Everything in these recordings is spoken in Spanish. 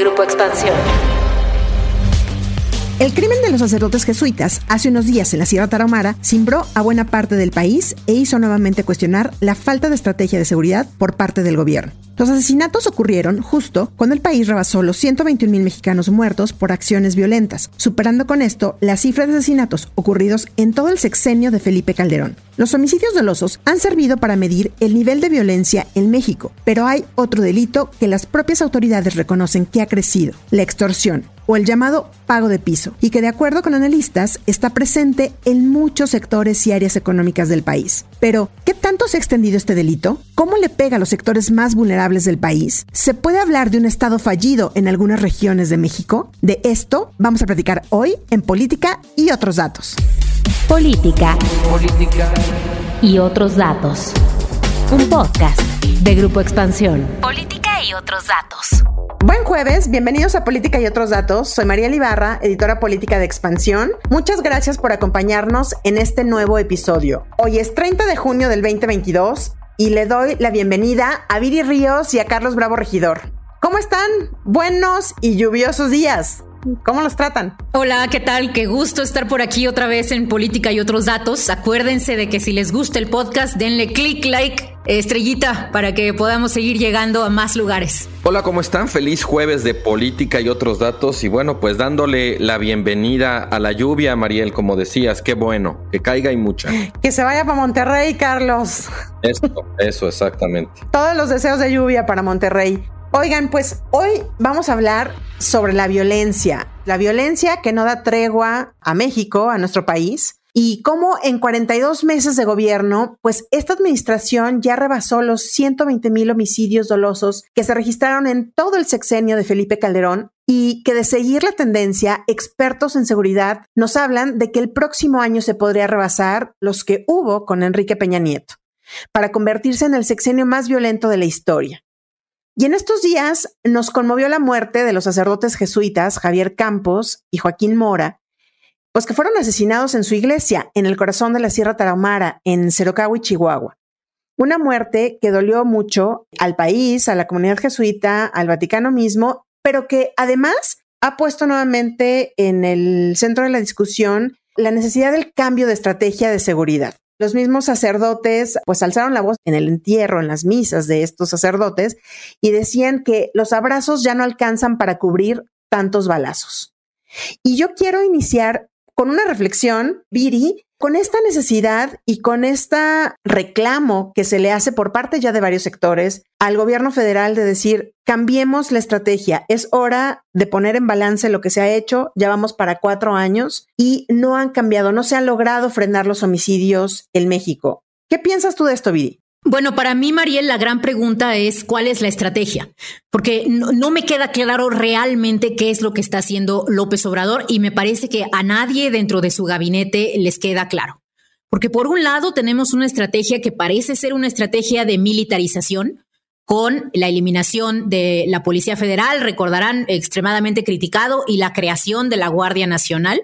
Grupo Expansión. El crimen de los sacerdotes jesuitas hace unos días en la Sierra Tarahumara cimbró a buena parte del país e hizo nuevamente cuestionar la falta de estrategia de seguridad por parte del gobierno. Los asesinatos ocurrieron justo cuando el país rebasó los 121 mil mexicanos muertos por acciones violentas, superando con esto la cifra de asesinatos ocurridos en todo el sexenio de Felipe Calderón. Los homicidios dolosos han servido para medir el nivel de violencia en México, pero hay otro delito que las propias autoridades reconocen que ha crecido, la extorsión o el llamado pago de piso, y que de acuerdo con analistas está presente en muchos sectores y áreas económicas del país. Pero, ¿qué tanto se ha extendido este delito? ¿Cómo le pega a los sectores más vulnerables del país? ¿Se puede hablar de un Estado fallido en algunas regiones de México? De esto vamos a platicar hoy en Política y otros datos. Política. Política. Y otros datos. Un podcast de Grupo Expansión. Política y otros datos. Buen jueves, bienvenidos a Política y otros datos. Soy María Libarra, editora política de Expansión. Muchas gracias por acompañarnos en este nuevo episodio. Hoy es 30 de junio del 2022 y le doy la bienvenida a Viri Ríos y a Carlos Bravo Regidor. ¿Cómo están? Buenos y lluviosos días. ¿Cómo los tratan? Hola, ¿qué tal? Qué gusto estar por aquí otra vez en Política y otros datos. Acuérdense de que si les gusta el podcast, denle click, like, estrellita para que podamos seguir llegando a más lugares. Hola, ¿cómo están? Feliz jueves de Política y otros datos. Y bueno, pues dándole la bienvenida a la lluvia, Mariel, como decías, qué bueno, que caiga y mucha. Que se vaya para Monterrey, Carlos. Eso, eso, exactamente. Todos los deseos de lluvia para Monterrey. Oigan, pues hoy vamos a hablar sobre la violencia, la violencia que no da tregua a México, a nuestro país, y cómo en 42 meses de gobierno, pues esta administración ya rebasó los 120 mil homicidios dolosos que se registraron en todo el sexenio de Felipe Calderón y que de seguir la tendencia, expertos en seguridad nos hablan de que el próximo año se podría rebasar los que hubo con Enrique Peña Nieto, para convertirse en el sexenio más violento de la historia. Y en estos días nos conmovió la muerte de los sacerdotes jesuitas Javier Campos y Joaquín Mora, pues que fueron asesinados en su iglesia, en el corazón de la Sierra Tarahumara, en Cerocagua, Chihuahua. Una muerte que dolió mucho al país, a la comunidad jesuita, al Vaticano mismo, pero que además ha puesto nuevamente en el centro de la discusión la necesidad del cambio de estrategia de seguridad. Los mismos sacerdotes pues alzaron la voz en el entierro, en las misas de estos sacerdotes y decían que los abrazos ya no alcanzan para cubrir tantos balazos. Y yo quiero iniciar con una reflexión, Viri, con esta necesidad y con este reclamo que se le hace por parte ya de varios sectores al gobierno federal de decir, cambiemos la estrategia, es hora de poner en balance lo que se ha hecho, ya vamos para cuatro años y no han cambiado, no se han logrado frenar los homicidios en México. ¿Qué piensas tú de esto, Viri? Bueno, para mí, Mariel, la gran pregunta es cuál es la estrategia, porque no, me queda claro realmente qué es lo que está haciendo López Obrador y me parece que a nadie dentro de su gabinete les queda claro. Porque por un lado tenemos una estrategia que parece ser una estrategia de militarización, con la eliminación de la Policía Federal, recordarán, extremadamente criticado, y la creación de la Guardia Nacional.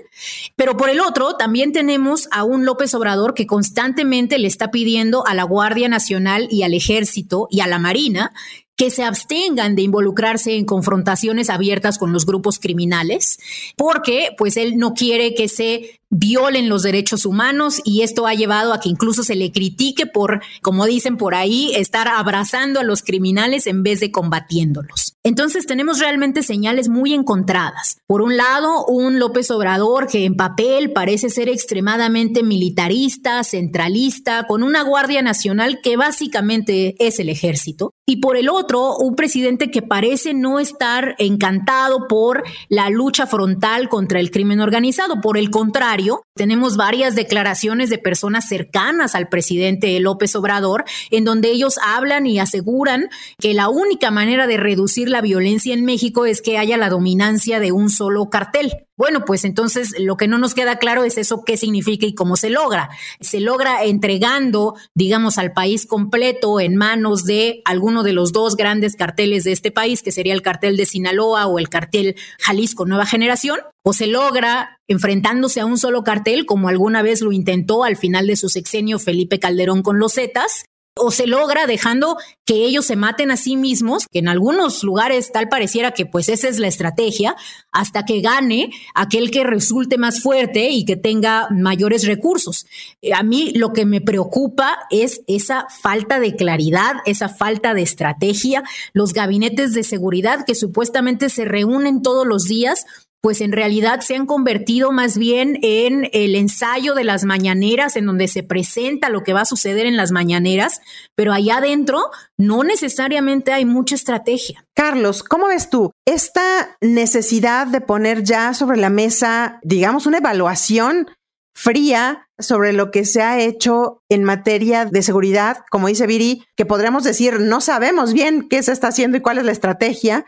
Pero por el otro, también tenemos a un López Obrador que constantemente le está pidiendo a la Guardia Nacional y al Ejército y a la Marina que se abstengan de involucrarse en confrontaciones abiertas con los grupos criminales, porque pues él no quiere que se violen los derechos humanos y esto ha llevado a que incluso se le critique por, como dicen por ahí, estar abrazando a los criminales en vez de combatiéndolos. Entonces tenemos realmente señales muy encontradas. Por un lado, un López Obrador que en papel parece ser extremadamente militarista, centralista, con una Guardia Nacional que básicamente es el ejército. Y por el otro, un presidente que parece no estar encantado por la lucha frontal contra el crimen organizado. Por el contrario, tenemos varias declaraciones de personas cercanas al presidente López Obrador, en donde ellos hablan y aseguran que la única manera de reducir la violencia en México es que haya la dominancia de un solo cartel. Bueno, pues entonces lo que no nos queda claro es eso qué significa y cómo se logra. Se logra entregando, digamos, al país completo en manos de alguno de los dos grandes carteles de este país, que sería el cartel de Sinaloa o el cartel Jalisco Nueva Generación, o se logra enfrentándose a un solo cartel, como alguna vez lo intentó al final de su sexenio Felipe Calderón con los Zetas, o se logra dejando que ellos se maten a sí mismos, que en algunos lugares tal pareciera que pues esa es la estrategia, hasta que gane aquel que resulte más fuerte y que tenga mayores recursos. Eh, a mí lo que me preocupa es esa falta de claridad, esa falta de estrategia, los gabinetes de seguridad que supuestamente se reúnen todos los días pues en realidad se han convertido más bien en el ensayo de las mañaneras, en donde se presenta lo que va a suceder en las mañaneras, pero allá adentro no necesariamente hay mucha estrategia. Carlos, ¿cómo ves tú esta necesidad de poner ya sobre la mesa, digamos, una evaluación fría sobre lo que se ha hecho en materia de seguridad, como dice Viri, que podríamos decir, no sabemos bien qué se está haciendo y cuál es la estrategia,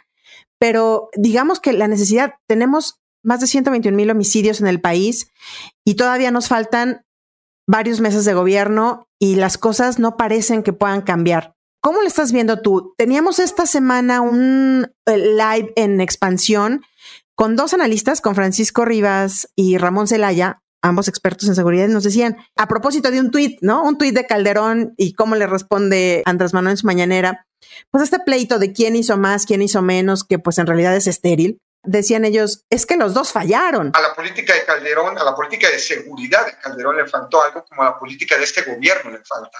pero digamos que la necesidad, tenemos más de 121 mil homicidios en el país y todavía nos faltan varios meses de gobierno y las cosas no parecen que puedan cambiar. ¿Cómo lo estás viendo tú? Teníamos esta semana un eh, live en expansión con dos analistas, con Francisco Rivas y Ramón Zelaya, ambos expertos en seguridad, nos decían, a propósito de un tuit, ¿no? Un tuit de Calderón y cómo le responde Andrés Manuel en su mañanera, pues este pleito de quién hizo más, quién hizo menos, que pues en realidad es estéril, decían ellos, es que los dos fallaron. A la política de Calderón, a la política de seguridad de Calderón le faltó algo como a la política de este gobierno le falta.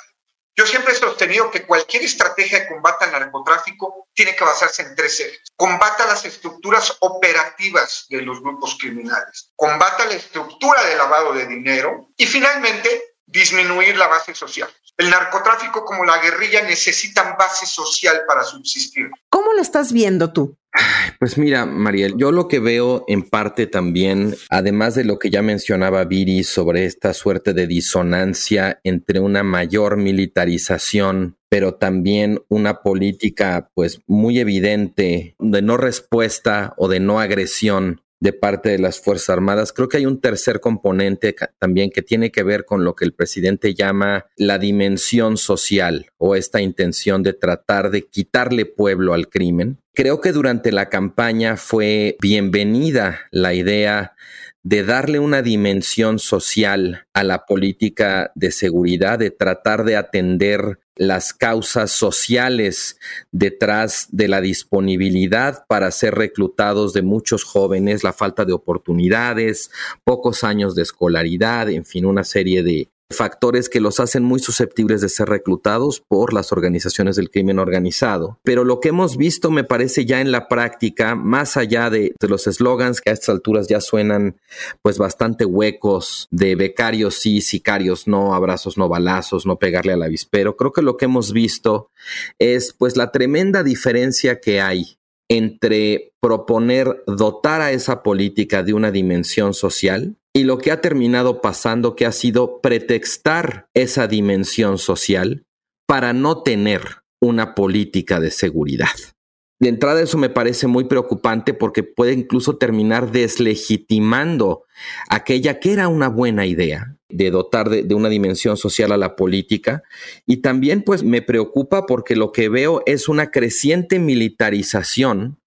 Yo siempre he sostenido que cualquier estrategia de combate al narcotráfico tiene que basarse en tres ejes. Combata las estructuras operativas de los grupos criminales, combata la estructura de lavado de dinero y finalmente disminuir la base social. El narcotráfico como la guerrilla necesitan base social para subsistir. ¿Cómo lo estás viendo tú? Pues mira, Mariel, yo lo que veo en parte también, además de lo que ya mencionaba Viri sobre esta suerte de disonancia entre una mayor militarización, pero también una política pues muy evidente de no respuesta o de no agresión de parte de las Fuerzas Armadas. Creo que hay un tercer componente también que tiene que ver con lo que el presidente llama la dimensión social o esta intención de tratar de quitarle pueblo al crimen. Creo que durante la campaña fue bienvenida la idea de darle una dimensión social a la política de seguridad, de tratar de atender las causas sociales detrás de la disponibilidad para ser reclutados de muchos jóvenes, la falta de oportunidades, pocos años de escolaridad, en fin, una serie de, factores que los hacen muy susceptibles de ser reclutados por las organizaciones del crimen organizado. Pero lo que hemos visto me parece ya en la práctica, más allá de, los eslogans que a estas alturas ya suenan pues bastante huecos de becarios sí, sicarios no, abrazos no, balazos, no pegarle al avispero, creo que lo que hemos visto es pues la tremenda diferencia que hay entre proponer dotar a esa política de una dimensión social y lo que ha terminado pasando que ha sido pretextar esa dimensión social para no tener una política de seguridad. De entrada eso me parece muy preocupante porque puede incluso terminar deslegitimando aquella que era una buena idea de dotar de, de, una dimensión social a la política. Y también pues me preocupa porque lo que veo es una creciente militarización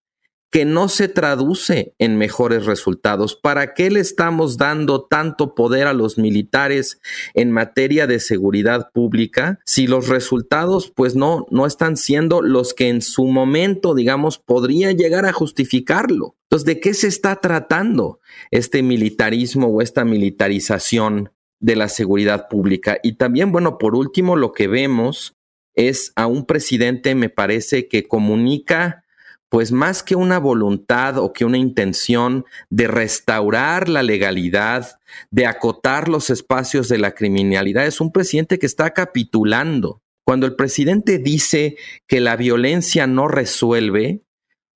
que no se traduce en mejores resultados. ¿Para qué le estamos dando tanto poder a los militares en materia de seguridad pública si los resultados pues no, no están siendo los que en su momento, digamos, podrían llegar a justificarlo? Entonces, ¿de qué se está tratando este militarismo o esta militarización de la seguridad pública? Y también, bueno, por último, lo que vemos es a un presidente, me parece, que comunica pues más que una voluntad o que una intención de restaurar la legalidad, de acotar los espacios de la criminalidad, es un presidente que está capitulando. Cuando el presidente dice que la violencia no resuelve,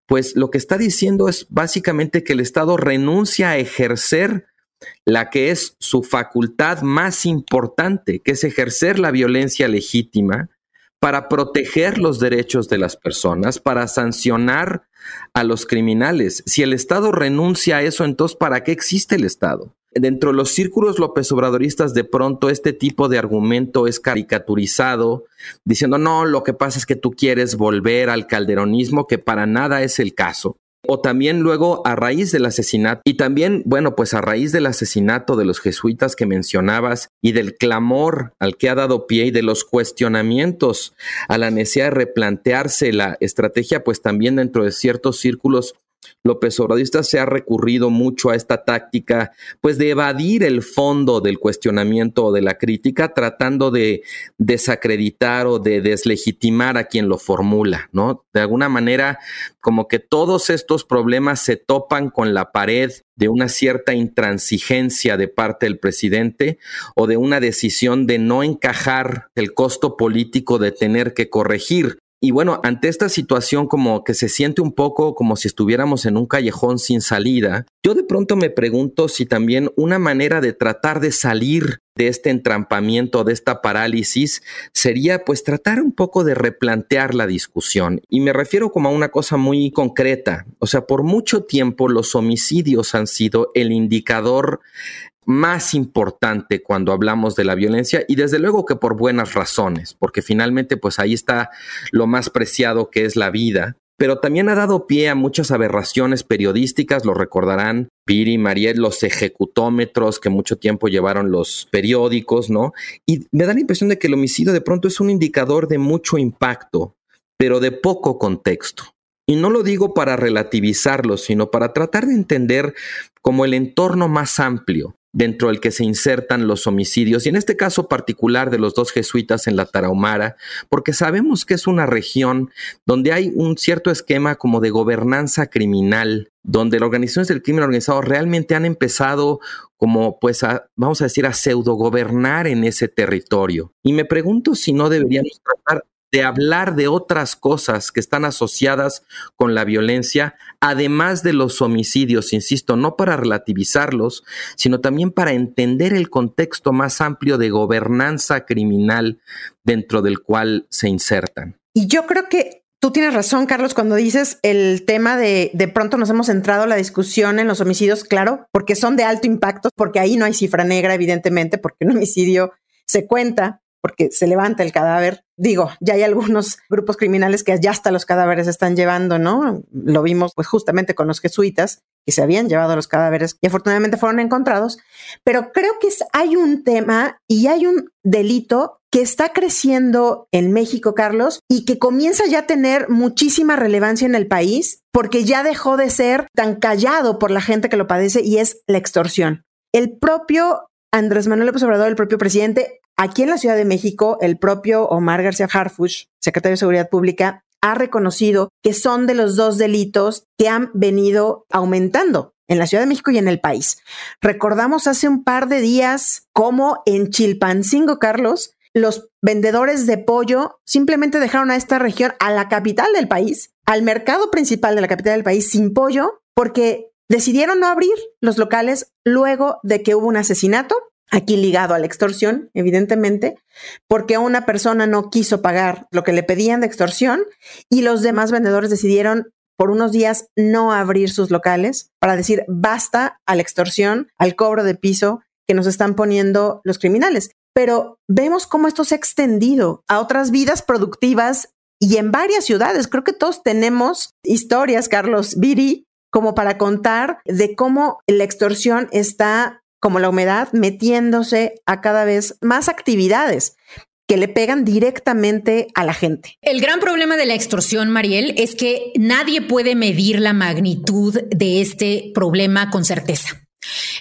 pues lo que está diciendo es básicamente que el Estado renuncia a ejercer la que es su facultad más importante, que es ejercer la violencia legítima, para proteger los derechos de las personas, para sancionar a los criminales. Si el Estado renuncia a eso, entonces ¿para qué existe el Estado? Dentro de los círculos López Obradoristas, de pronto este tipo de argumento es caricaturizado, diciendo, no, lo que pasa es que tú quieres volver al calderonismo, que para nada es el caso. O también luego a raíz del asesinato. Y también, bueno, pues a raíz del asesinato de los jesuitas que mencionabas y del clamor al que ha dado pie y de los cuestionamientos a la necesidad de replantearse la estrategia, pues también dentro de ciertos círculos López Obradista se ha recurrido mucho a esta táctica, pues de evadir el fondo del cuestionamiento o de la crítica, tratando de desacreditar o de deslegitimar a quien lo formula, ¿no? De alguna manera, como que todos estos problemas se topan con la pared de una cierta intransigencia de parte del presidente o de una decisión de no encajar el costo político de tener que corregir y bueno, ante esta situación como que se siente un poco como si estuviéramos en un callejón sin salida, yo de pronto me pregunto si también una manera de tratar de salir de este entrampamiento, de esta parálisis, sería pues tratar un poco de replantear la discusión. Y me refiero como a una cosa muy concreta. O sea, por mucho tiempo los homicidios han sido el indicador más importante cuando hablamos de la violencia y desde luego que por buenas razones, porque finalmente pues ahí está lo más preciado que es la vida, pero también ha dado pie a muchas aberraciones periodísticas, lo recordarán Piri y Mariel, los ejecutómetros que mucho tiempo llevaron los periódicos, ¿no? Y me da la impresión de que el homicidio de pronto es un indicador de mucho impacto, pero de poco contexto. Y no lo digo para relativizarlo, sino para tratar de entender como el entorno más amplio dentro del que se insertan los homicidios, y en este caso particular de los dos jesuitas en la Tarahumara, porque sabemos que es una región donde hay un cierto esquema como de gobernanza criminal, donde las organizaciones del crimen organizado realmente han empezado como pues a, vamos a decir, a pseudo gobernar en ese territorio. Y me pregunto si no deberíamos tratar de hablar de otras cosas que están asociadas con la violencia, además de los homicidios, insisto, no para relativizarlos, sino también para entender el contexto más amplio de gobernanza criminal dentro del cual se insertan. Y yo creo que Tú tienes razón, Carlos, cuando dices el tema de de pronto nos hemos entrado la discusión en los homicidios, claro, porque son de alto impacto, porque ahí no hay cifra negra, evidentemente, porque un homicidio se cuenta, porque se levanta el cadáver. Digo, ya hay algunos grupos criminales que ya hasta los cadáveres están llevando, ¿no? Lo vimos pues justamente con los jesuitas que se habían llevado los cadáveres y afortunadamente fueron encontrados, pero creo que hay un tema y hay un delito que está creciendo en México, Carlos, y que comienza ya a tener muchísima relevancia en el país porque ya dejó de ser tan callado por la gente que lo padece y es la extorsión. El propio Andrés Manuel López Obrador, el propio presidente, Aquí en la Ciudad de México, el propio Omar García Harfush, secretario de Seguridad Pública, ha reconocido que son de los dos delitos que han venido aumentando en la Ciudad de México y en el país. Recordamos hace un par de días cómo en Chilpancingo, Carlos, los vendedores de pollo simplemente dejaron a esta región, a la capital del país, al mercado principal de la capital del país sin pollo, porque decidieron no abrir los locales luego de que hubo un asesinato aquí ligado a la extorsión, evidentemente, porque una persona no quiso pagar lo que le pedían de extorsión y los demás vendedores decidieron por unos días no abrir sus locales para decir basta a la extorsión, al cobro de piso que nos están poniendo los criminales. Pero vemos cómo esto se ha extendido a otras vidas productivas y en varias ciudades. Creo que todos tenemos historias, Carlos Viri, como para contar de cómo la extorsión está como la humedad, metiéndose a cada vez más actividades que le pegan directamente a la gente. El gran problema de la extorsión, Mariel, es que nadie puede medir la magnitud de este problema con certeza.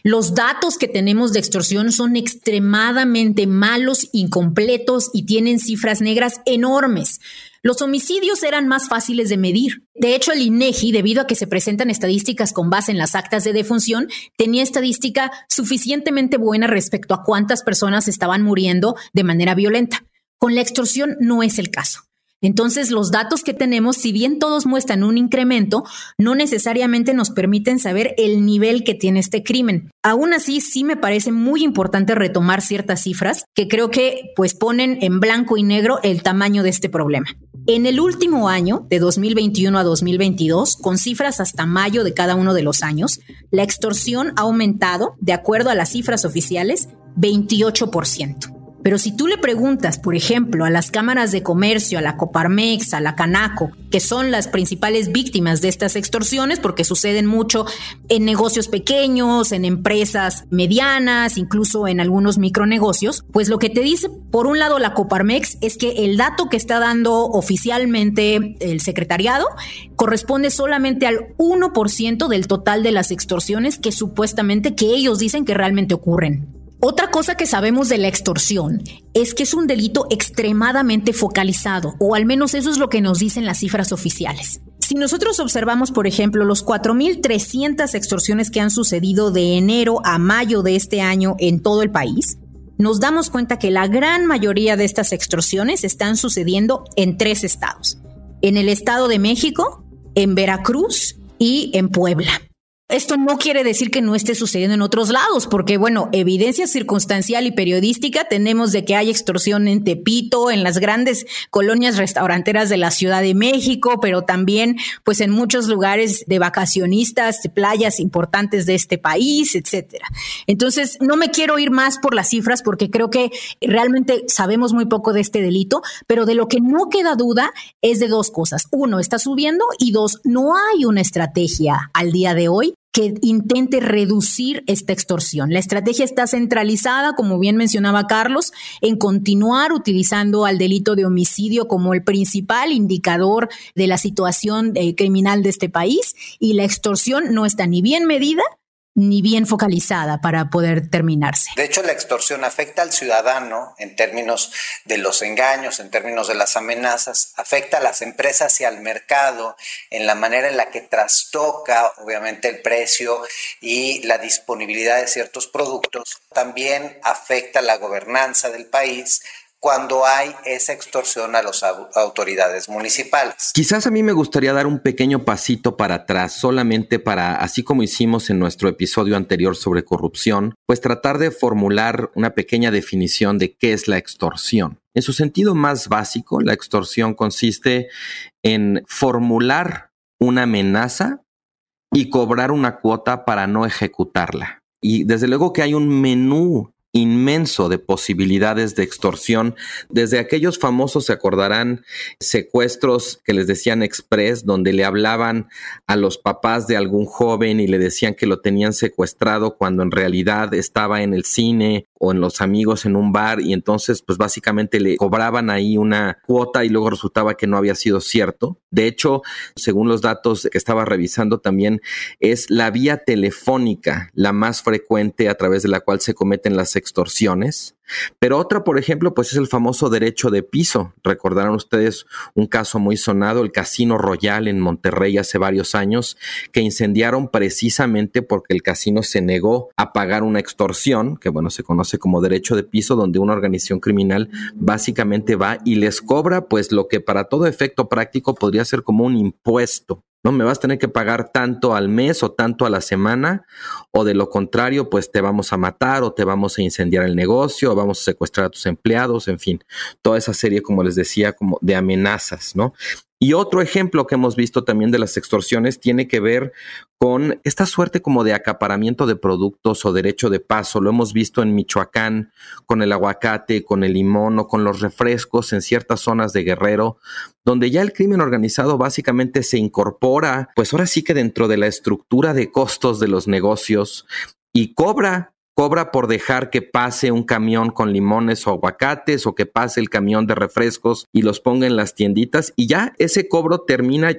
Los datos que tenemos de extorsión son extremadamente malos, incompletos y tienen cifras negras enormes. Los homicidios eran más fáciles de medir. De hecho, el INEGI, debido a que se presentan estadísticas con base en las actas de defunción, tenía estadística suficientemente buena respecto a cuántas personas estaban muriendo de manera violenta. Con la extorsión no es el caso. Entonces, los datos que tenemos, si bien todos muestran un incremento, no necesariamente nos permiten saber el nivel que tiene este crimen. Aún así, sí me parece muy importante retomar ciertas cifras que creo que pues ponen en blanco y negro el tamaño de este problema. En el último año, de 2021 a 2022, con cifras hasta mayo de cada uno de los años, la extorsión ha aumentado, de acuerdo a las cifras oficiales, 28%. Pero si tú le preguntas, por ejemplo, a las cámaras de comercio, a la Coparmex, a la Canaco, que son las principales víctimas de estas extorsiones, porque suceden mucho en negocios pequeños, en empresas medianas, incluso en algunos micronegocios, pues lo que te dice, por un lado, la Coparmex es que el dato que está dando oficialmente el secretariado corresponde solamente al 1% del total de las extorsiones que supuestamente que ellos dicen que realmente ocurren. Otra cosa que sabemos de la extorsión es que es un delito extremadamente focalizado, o al menos eso es lo que nos dicen las cifras oficiales. Si nosotros observamos, por ejemplo, los 4.300 extorsiones que han sucedido de enero a mayo de este año en todo el país, nos damos cuenta que la gran mayoría de estas extorsiones están sucediendo en tres estados. En el Estado de México, en Veracruz y en Puebla. Esto no quiere decir que no esté sucediendo en otros lados, porque bueno, evidencia circunstancial y periodística tenemos de que hay extorsión en Tepito, en las grandes colonias restauranteras de la Ciudad de México, pero también pues en muchos lugares de vacacionistas, de playas importantes de este país, etcétera. Entonces, no me quiero ir más por las cifras porque creo que realmente sabemos muy poco de este delito, pero de lo que no queda duda es de dos cosas. Uno, está subiendo y dos, no hay una estrategia al día de hoy que intente reducir esta extorsión. La estrategia está centralizada, como bien mencionaba Carlos, en continuar utilizando al delito de homicidio como el principal indicador de la situación eh, criminal de este país y la extorsión no está ni bien medida ni bien focalizada para poder terminarse. De hecho, la extorsión afecta al ciudadano en términos de los engaños, en términos de las amenazas, afecta a las empresas y al mercado en la manera en la que trastoca, obviamente, el precio y la disponibilidad de ciertos productos. También afecta la gobernanza del país cuando hay esa extorsión a las autoridades municipales. Quizás a mí me gustaría dar un pequeño pasito para atrás, solamente para, así como hicimos en nuestro episodio anterior sobre corrupción, pues tratar de formular una pequeña definición de qué es la extorsión. En su sentido más básico, la extorsión consiste en formular una amenaza y cobrar una cuota para no ejecutarla. Y desde luego que hay un menú inmenso de posibilidades de extorsión, desde aquellos famosos, se acordarán, secuestros que les decían express, donde le hablaban a los papás de algún joven y le decían que lo tenían secuestrado cuando en realidad estaba en el cine o en los amigos en un bar y entonces pues básicamente le cobraban ahí una cuota y luego resultaba que no había sido cierto. De hecho, según los datos que estaba revisando también, es la vía telefónica la más frecuente a través de la cual se cometen las extorsiones. Pero otra, por ejemplo, pues es el famoso derecho de piso. Recordarán ustedes un caso muy sonado, el Casino Royal en Monterrey hace varios años, que incendiaron precisamente porque el casino se negó a pagar una extorsión, que bueno, se conoce como derecho de piso, donde una organización criminal básicamente va y les cobra pues lo que para todo efecto práctico podría ser como un impuesto no me vas a tener que pagar tanto al mes o tanto a la semana, o de lo contrario, pues te vamos a matar o te vamos a incendiar el negocio o vamos a secuestrar a tus empleados, en fin, toda esa serie, como les decía, como de amenazas, ¿no? Y otro ejemplo que hemos visto también de las extorsiones tiene que ver con esta suerte como de acaparamiento de productos o derecho de paso. Lo hemos visto en Michoacán con el aguacate, con el limón o con los refrescos en ciertas zonas de Guerrero, donde ya el crimen organizado básicamente se incorpora, pues ahora sí que dentro de la estructura de costos de los negocios y cobra cobra por dejar que pase un camión con limones o aguacates o que pase el camión de refrescos y los ponga en las tienditas y ya ese cobro termina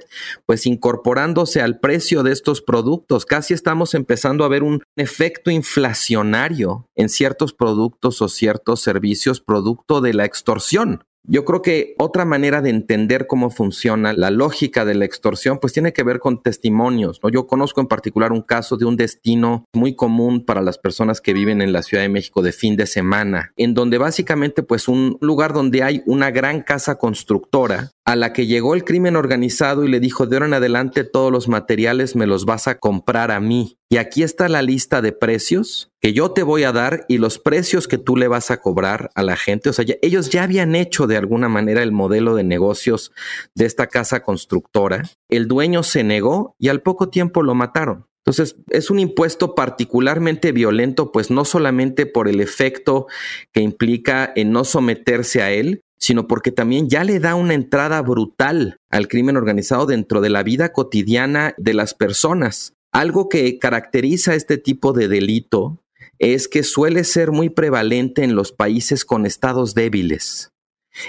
pues incorporándose al precio de estos productos. Casi estamos empezando a ver un efecto inflacionario en ciertos productos o ciertos servicios producto de la extorsión. Yo creo que otra manera de entender cómo funciona la lógica de la extorsión, pues tiene que ver con testimonios. ¿no? Yo conozco en particular un caso de un destino muy común para las personas que viven en la Ciudad de México de fin de semana, en donde básicamente pues un lugar donde hay una gran casa constructora a la que llegó el crimen organizado y le dijo, de ahora en adelante todos los materiales me los vas a comprar a mí. Y aquí está la lista de precios que yo te voy a dar y los precios que tú le vas a cobrar a la gente. O sea, ellos ya habían hecho de alguna manera el modelo de negocios de esta casa constructora. El dueño se negó y al poco tiempo lo mataron. Entonces, es un impuesto particularmente violento, pues no solamente por el efecto que implica en no someterse a él, sino porque también ya le da una entrada brutal al crimen organizado dentro de la vida cotidiana de las personas. Algo que caracteriza este tipo de delito es que suele ser muy prevalente en los países con estados débiles,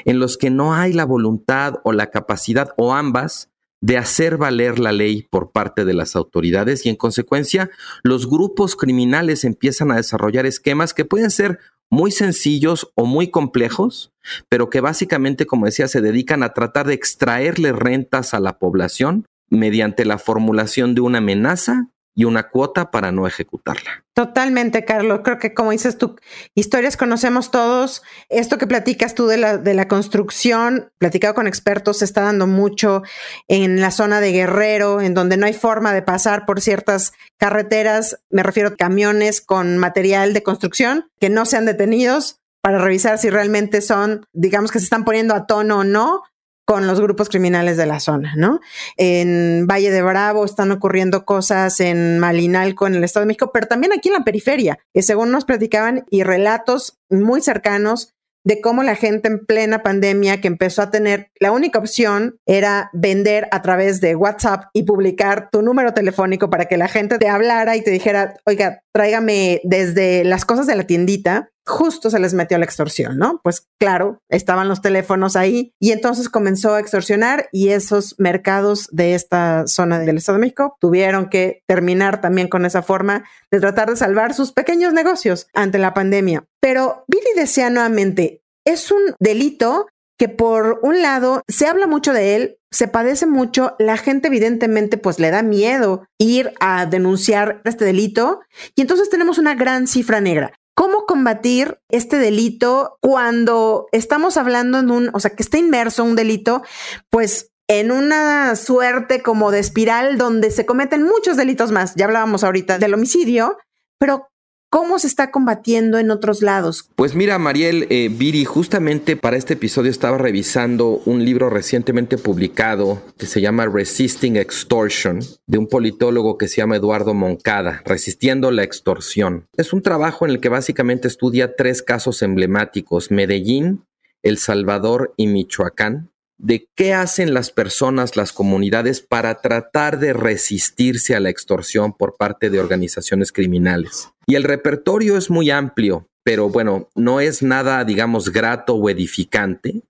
en los que no hay la voluntad o la capacidad o ambas de hacer valer la ley por parte de las autoridades y en consecuencia los grupos criminales empiezan a desarrollar esquemas que pueden ser muy sencillos o muy complejos, pero que básicamente, como decía, se dedican a tratar de extraerle rentas a la población mediante la formulación de una amenaza y una cuota para no ejecutarla. Totalmente, Carlos. Creo que como dices tú, historias conocemos todos. Esto que platicas tú de la, de la construcción, platicado con expertos, se está dando mucho en la zona de Guerrero, en donde no hay forma de pasar por ciertas carreteras. Me refiero a camiones con material de construcción que no sean detenidos para revisar si realmente son, digamos que se están poniendo a tono o no con los grupos criminales de la zona, ¿no? En Valle de Bravo están ocurriendo cosas en Malinalco, en el Estado de México, pero también aquí en la periferia, que según nos platicaban y relatos muy cercanos de cómo la gente en plena pandemia que empezó a tener, la única opción era vender a través de WhatsApp y publicar tu número telefónico para que la gente te hablara y te dijera, oiga, tráigame desde las cosas de la tiendita justo se les metió la extorsión, ¿no? Pues claro, estaban los teléfonos ahí y entonces comenzó a extorsionar y esos mercados de esta zona del Estado de México tuvieron que terminar también con esa forma de tratar de salvar sus pequeños negocios ante la pandemia. Pero Billy decía nuevamente, es un delito que por un lado se habla mucho de él, se padece mucho, la gente evidentemente pues le da miedo ir a denunciar este delito y entonces tenemos una gran cifra negra. ¿Cómo combatir este delito cuando estamos hablando en un, o sea, que está inmerso un delito, pues en una suerte como de espiral donde se cometen muchos delitos más? Ya hablábamos ahorita del homicidio, pero ¿Cómo se está combatiendo en otros lados? Pues mira, Mariel, eh, Viri, justamente para este episodio estaba revisando un libro recientemente publicado que se llama Resisting Extortion, de un politólogo que se llama Eduardo Moncada, Resistiendo la Extorsión. Es un trabajo en el que básicamente estudia tres casos emblemáticos, Medellín, El Salvador y Michoacán, de qué hacen las personas, las comunidades para tratar de resistirse a la extorsión por parte de organizaciones criminales. Y el repertorio es muy amplio, pero bueno, no es nada, digamos, grato o edificante,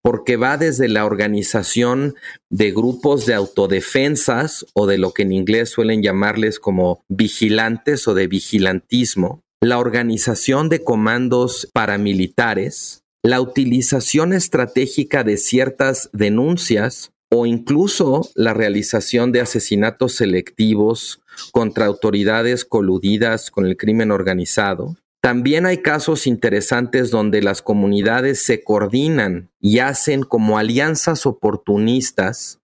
porque va desde la organización de grupos de autodefensas o de lo que en inglés suelen llamarles como vigilantes o de vigilantismo, la organización de comandos paramilitares, la utilización estratégica de ciertas denuncias o incluso la realización de asesinatos selectivos contra autoridades coludidas con el crimen organizado. También hay casos interesantes donde las comunidades se coordinan y hacen como alianzas oportunistas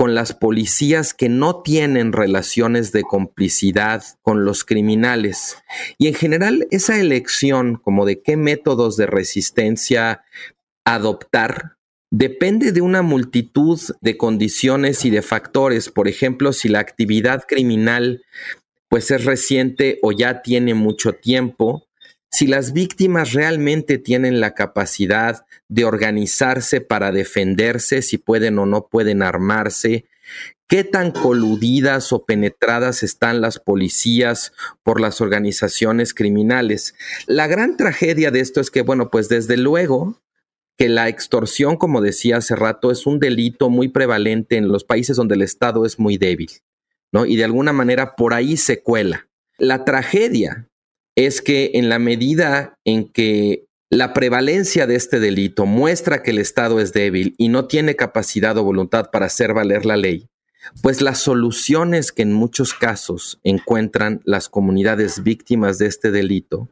con las policías que no tienen relaciones de complicidad con los criminales. Y en general esa elección como de qué métodos de resistencia adoptar depende de una multitud de condiciones y de factores. Por ejemplo, si la actividad criminal pues es reciente o ya tiene mucho tiempo, si las víctimas realmente tienen la capacidad de organizarse para defenderse, si pueden o no pueden armarse, qué tan coludidas o penetradas están las policías por las organizaciones criminales. La gran tragedia de esto es que, bueno, pues desde luego que la extorsión, como decía hace rato, es un delito muy prevalente en los países donde el Estado es muy débil, ¿no? Y de alguna manera por ahí se cuela. La tragedia es que en la medida en que la prevalencia de este delito muestra que el Estado es débil y no tiene capacidad o voluntad para hacer valer la ley, pues las soluciones que en muchos casos encuentran las comunidades víctimas de este delito,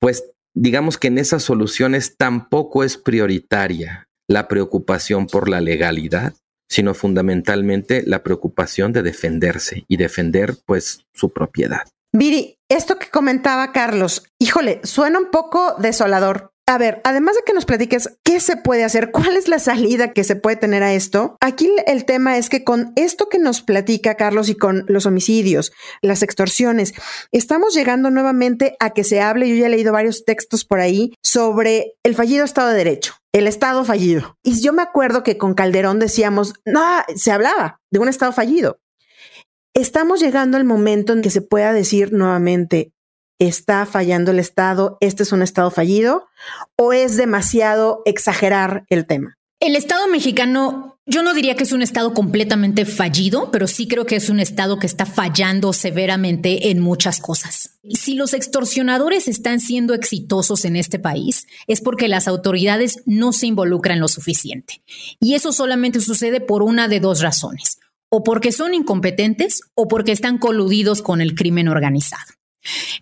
pues digamos que en esas soluciones tampoco es prioritaria la preocupación por la legalidad, sino fundamentalmente la preocupación de defenderse y defender pues su propiedad. Viri, esto que comentaba Carlos, híjole, suena un poco desolador, a ver, además de que nos platiques qué se puede hacer, cuál es la salida que se puede tener a esto, aquí el tema es que con esto que nos platica Carlos y con los homicidios, las extorsiones, estamos llegando nuevamente a que se hable, yo ya he leído varios textos por ahí, sobre el fallido Estado de Derecho el Estado fallido. Y yo me acuerdo que con Calderón decíamos, no, se hablaba de un Estado fallido. Estamos llegando al momento en que se pueda decir nuevamente, está fallando el Estado, este es un Estado fallido, o es demasiado exagerar el tema. El Estado mexicano, yo no diría que es un Estado completamente fallido, pero sí creo que es un Estado que está fallando severamente en muchas cosas. Si los extorsionadores están siendo exitosos en este país, es porque las autoridades no se involucran lo suficiente. Y eso solamente sucede por una de dos razones, o porque son incompetentes o porque están coludidos con el crimen organizado.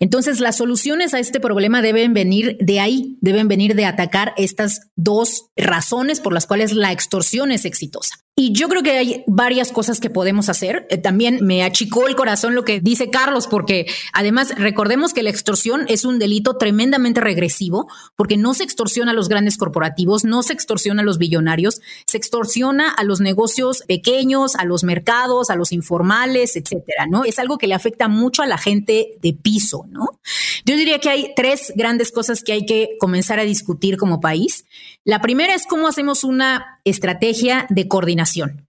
Entonces, las soluciones a este problema deben venir de ahí, deben venir de atacar estas dos razones por las cuales la extorsión es exitosa. Y yo creo que hay varias cosas que podemos hacer. Eh, también me achicó el corazón lo que dice Carlos, porque además recordemos que la extorsión es un delito tremendamente regresivo, porque no se extorsiona a los grandes corporativos, no se extorsiona a los billonarios, se extorsiona a los negocios pequeños, a los mercados, a los informales, etcétera, ¿no? Es algo que le afecta mucho a la gente de piso, ¿no? Yo diría que hay tres grandes cosas que hay que comenzar a discutir como país. La primera es cómo hacemos una estrategia de coordinación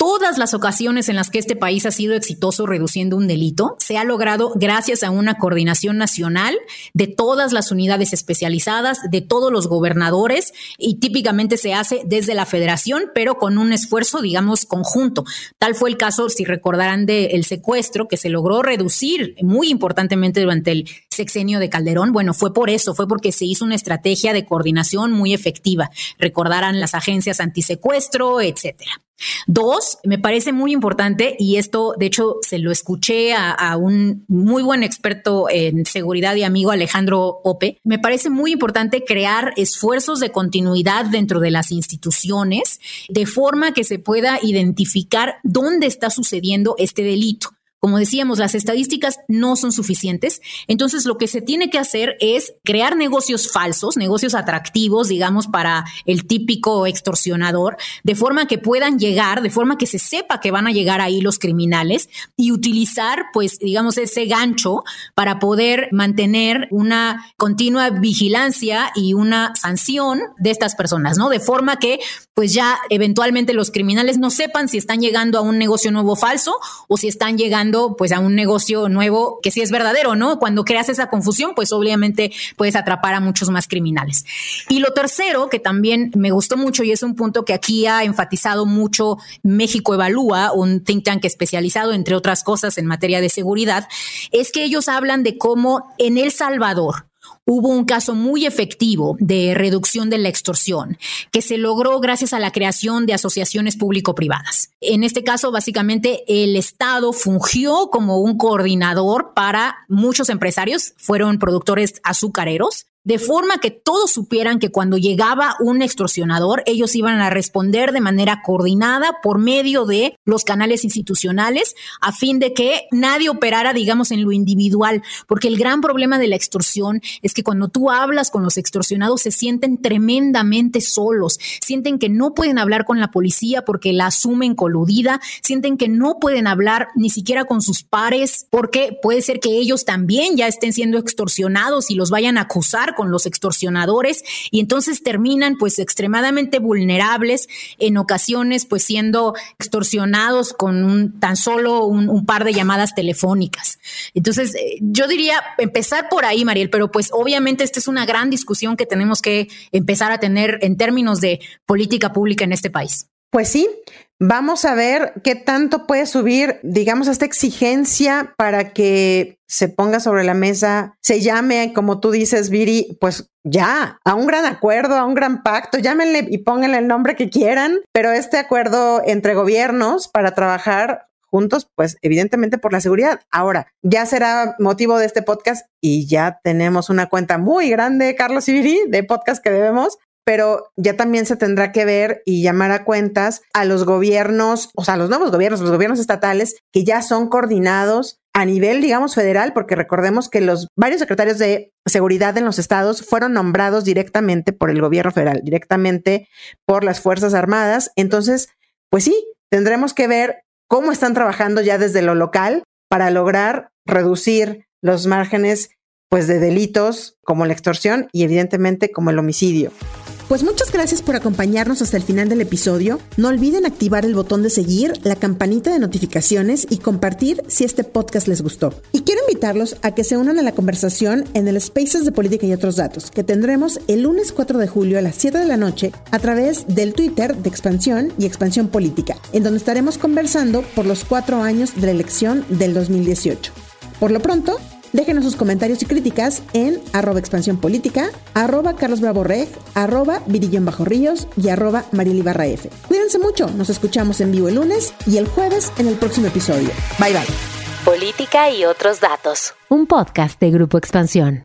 todas las ocasiones en las que este país ha sido exitoso reduciendo un delito se ha logrado gracias a una coordinación nacional de todas las unidades especializadas, de todos los gobernadores y típicamente se hace desde la federación, pero con un esfuerzo, digamos, conjunto. Tal fue el caso, si recordarán, del secuestro que se logró reducir muy importantemente durante el sexenio de Calderón. Bueno, fue por eso, fue porque se hizo una estrategia de coordinación muy efectiva. Recordarán las agencias antisecuestro, etcétera. Dos, me parece muy importante, y esto de hecho se lo escuché a, un muy buen experto en seguridad y amigo Alejandro Ope, me parece muy importante crear esfuerzos de continuidad dentro de las instituciones de forma que se pueda identificar dónde está sucediendo este delito. Como decíamos, las estadísticas no son suficientes. Entonces, lo que se tiene que hacer es crear negocios falsos, negocios atractivos, digamos, para el típico extorsionador, de forma que puedan llegar, de forma que se sepa que van a llegar ahí los criminales y utilizar, pues, digamos, ese gancho para poder mantener una continua vigilancia y una sanción de estas personas, ¿no? De forma que, pues, ya eventualmente los criminales no sepan si están llegando a un negocio nuevo falso o si están llegando pues a un negocio nuevo que sí es verdadero, ¿no? Cuando creas esa confusión, pues obviamente puedes atrapar a muchos más criminales. Y lo tercero, que también me gustó mucho y es un punto que aquí ha enfatizado mucho México Evalúa, un think tank especializado, entre otras cosas, en materia de seguridad, es que ellos hablan de cómo en El Salvador, hubo un caso muy efectivo de reducción de la extorsión que se logró gracias a la creación de asociaciones público-privadas. En este caso, básicamente, el Estado fungió como un coordinador para muchos empresarios, fueron productores azucareros, de forma que todos supieran que cuando llegaba un extorsionador, ellos iban a responder de manera coordinada por medio de los canales institucionales, a fin de que nadie operara, digamos, en lo individual, porque el gran problema de la extorsión es que cuando tú hablas con los extorsionados se sienten tremendamente solos, sienten que no pueden hablar con la policía porque la asumen coludida, sienten que no pueden hablar ni siquiera con sus pares, porque puede ser que ellos también ya estén siendo extorsionados y los vayan a acusar con los extorsionadores y entonces terminan pues extremadamente vulnerables en ocasiones pues siendo extorsionados con un, tan solo un, par de llamadas telefónicas. Entonces eh, yo diría empezar por ahí, Mariel, pero pues obviamente esta es una gran discusión que tenemos que empezar a tener en términos de política pública en este país. Pues sí, vamos a ver qué tanto puede subir, digamos, esta exigencia para que se ponga sobre la mesa, se llame, como tú dices, Viri, pues ya, a un gran acuerdo, a un gran pacto, llámenle y pónganle el nombre que quieran, pero este acuerdo entre gobiernos para trabajar juntos, pues evidentemente por la seguridad. Ahora, ya será motivo de este podcast y ya tenemos una cuenta muy grande, Carlos y Viri, de podcast que debemos pero ya también se tendrá que ver y llamar a cuentas a los gobiernos, o sea, a los nuevos gobiernos, los gobiernos estatales que ya son coordinados a nivel, digamos, federal, porque recordemos que los varios secretarios de seguridad en los estados fueron nombrados directamente por el gobierno federal, directamente por las Fuerzas Armadas. Entonces, pues sí, tendremos que ver cómo están trabajando ya desde lo local para lograr reducir los márgenes pues de delitos como la extorsión y evidentemente como el homicidio. Pues muchas gracias por acompañarnos hasta el final del episodio. No olviden activar el botón de seguir, la campanita de notificaciones y compartir si este podcast les gustó. Y quiero invitarlos a que se unan a la conversación en el Spaces de Política y otros datos que tendremos el lunes 4 de julio a las 7 de la noche a través del Twitter de Expansión y Expansión Política, en donde estaremos conversando por los cuatro años de la elección del 2018. Por lo pronto, Déjenos sus comentarios y críticas en arroba expansión política, arroba Carlos Bravo arroba Virillón Bajo Ríos y arroba Marilibarra F. Cuídense mucho, nos escuchamos en vivo el lunes y el jueves en el próximo episodio. Bye bye. Política y otros datos. Un podcast de Grupo Expansión.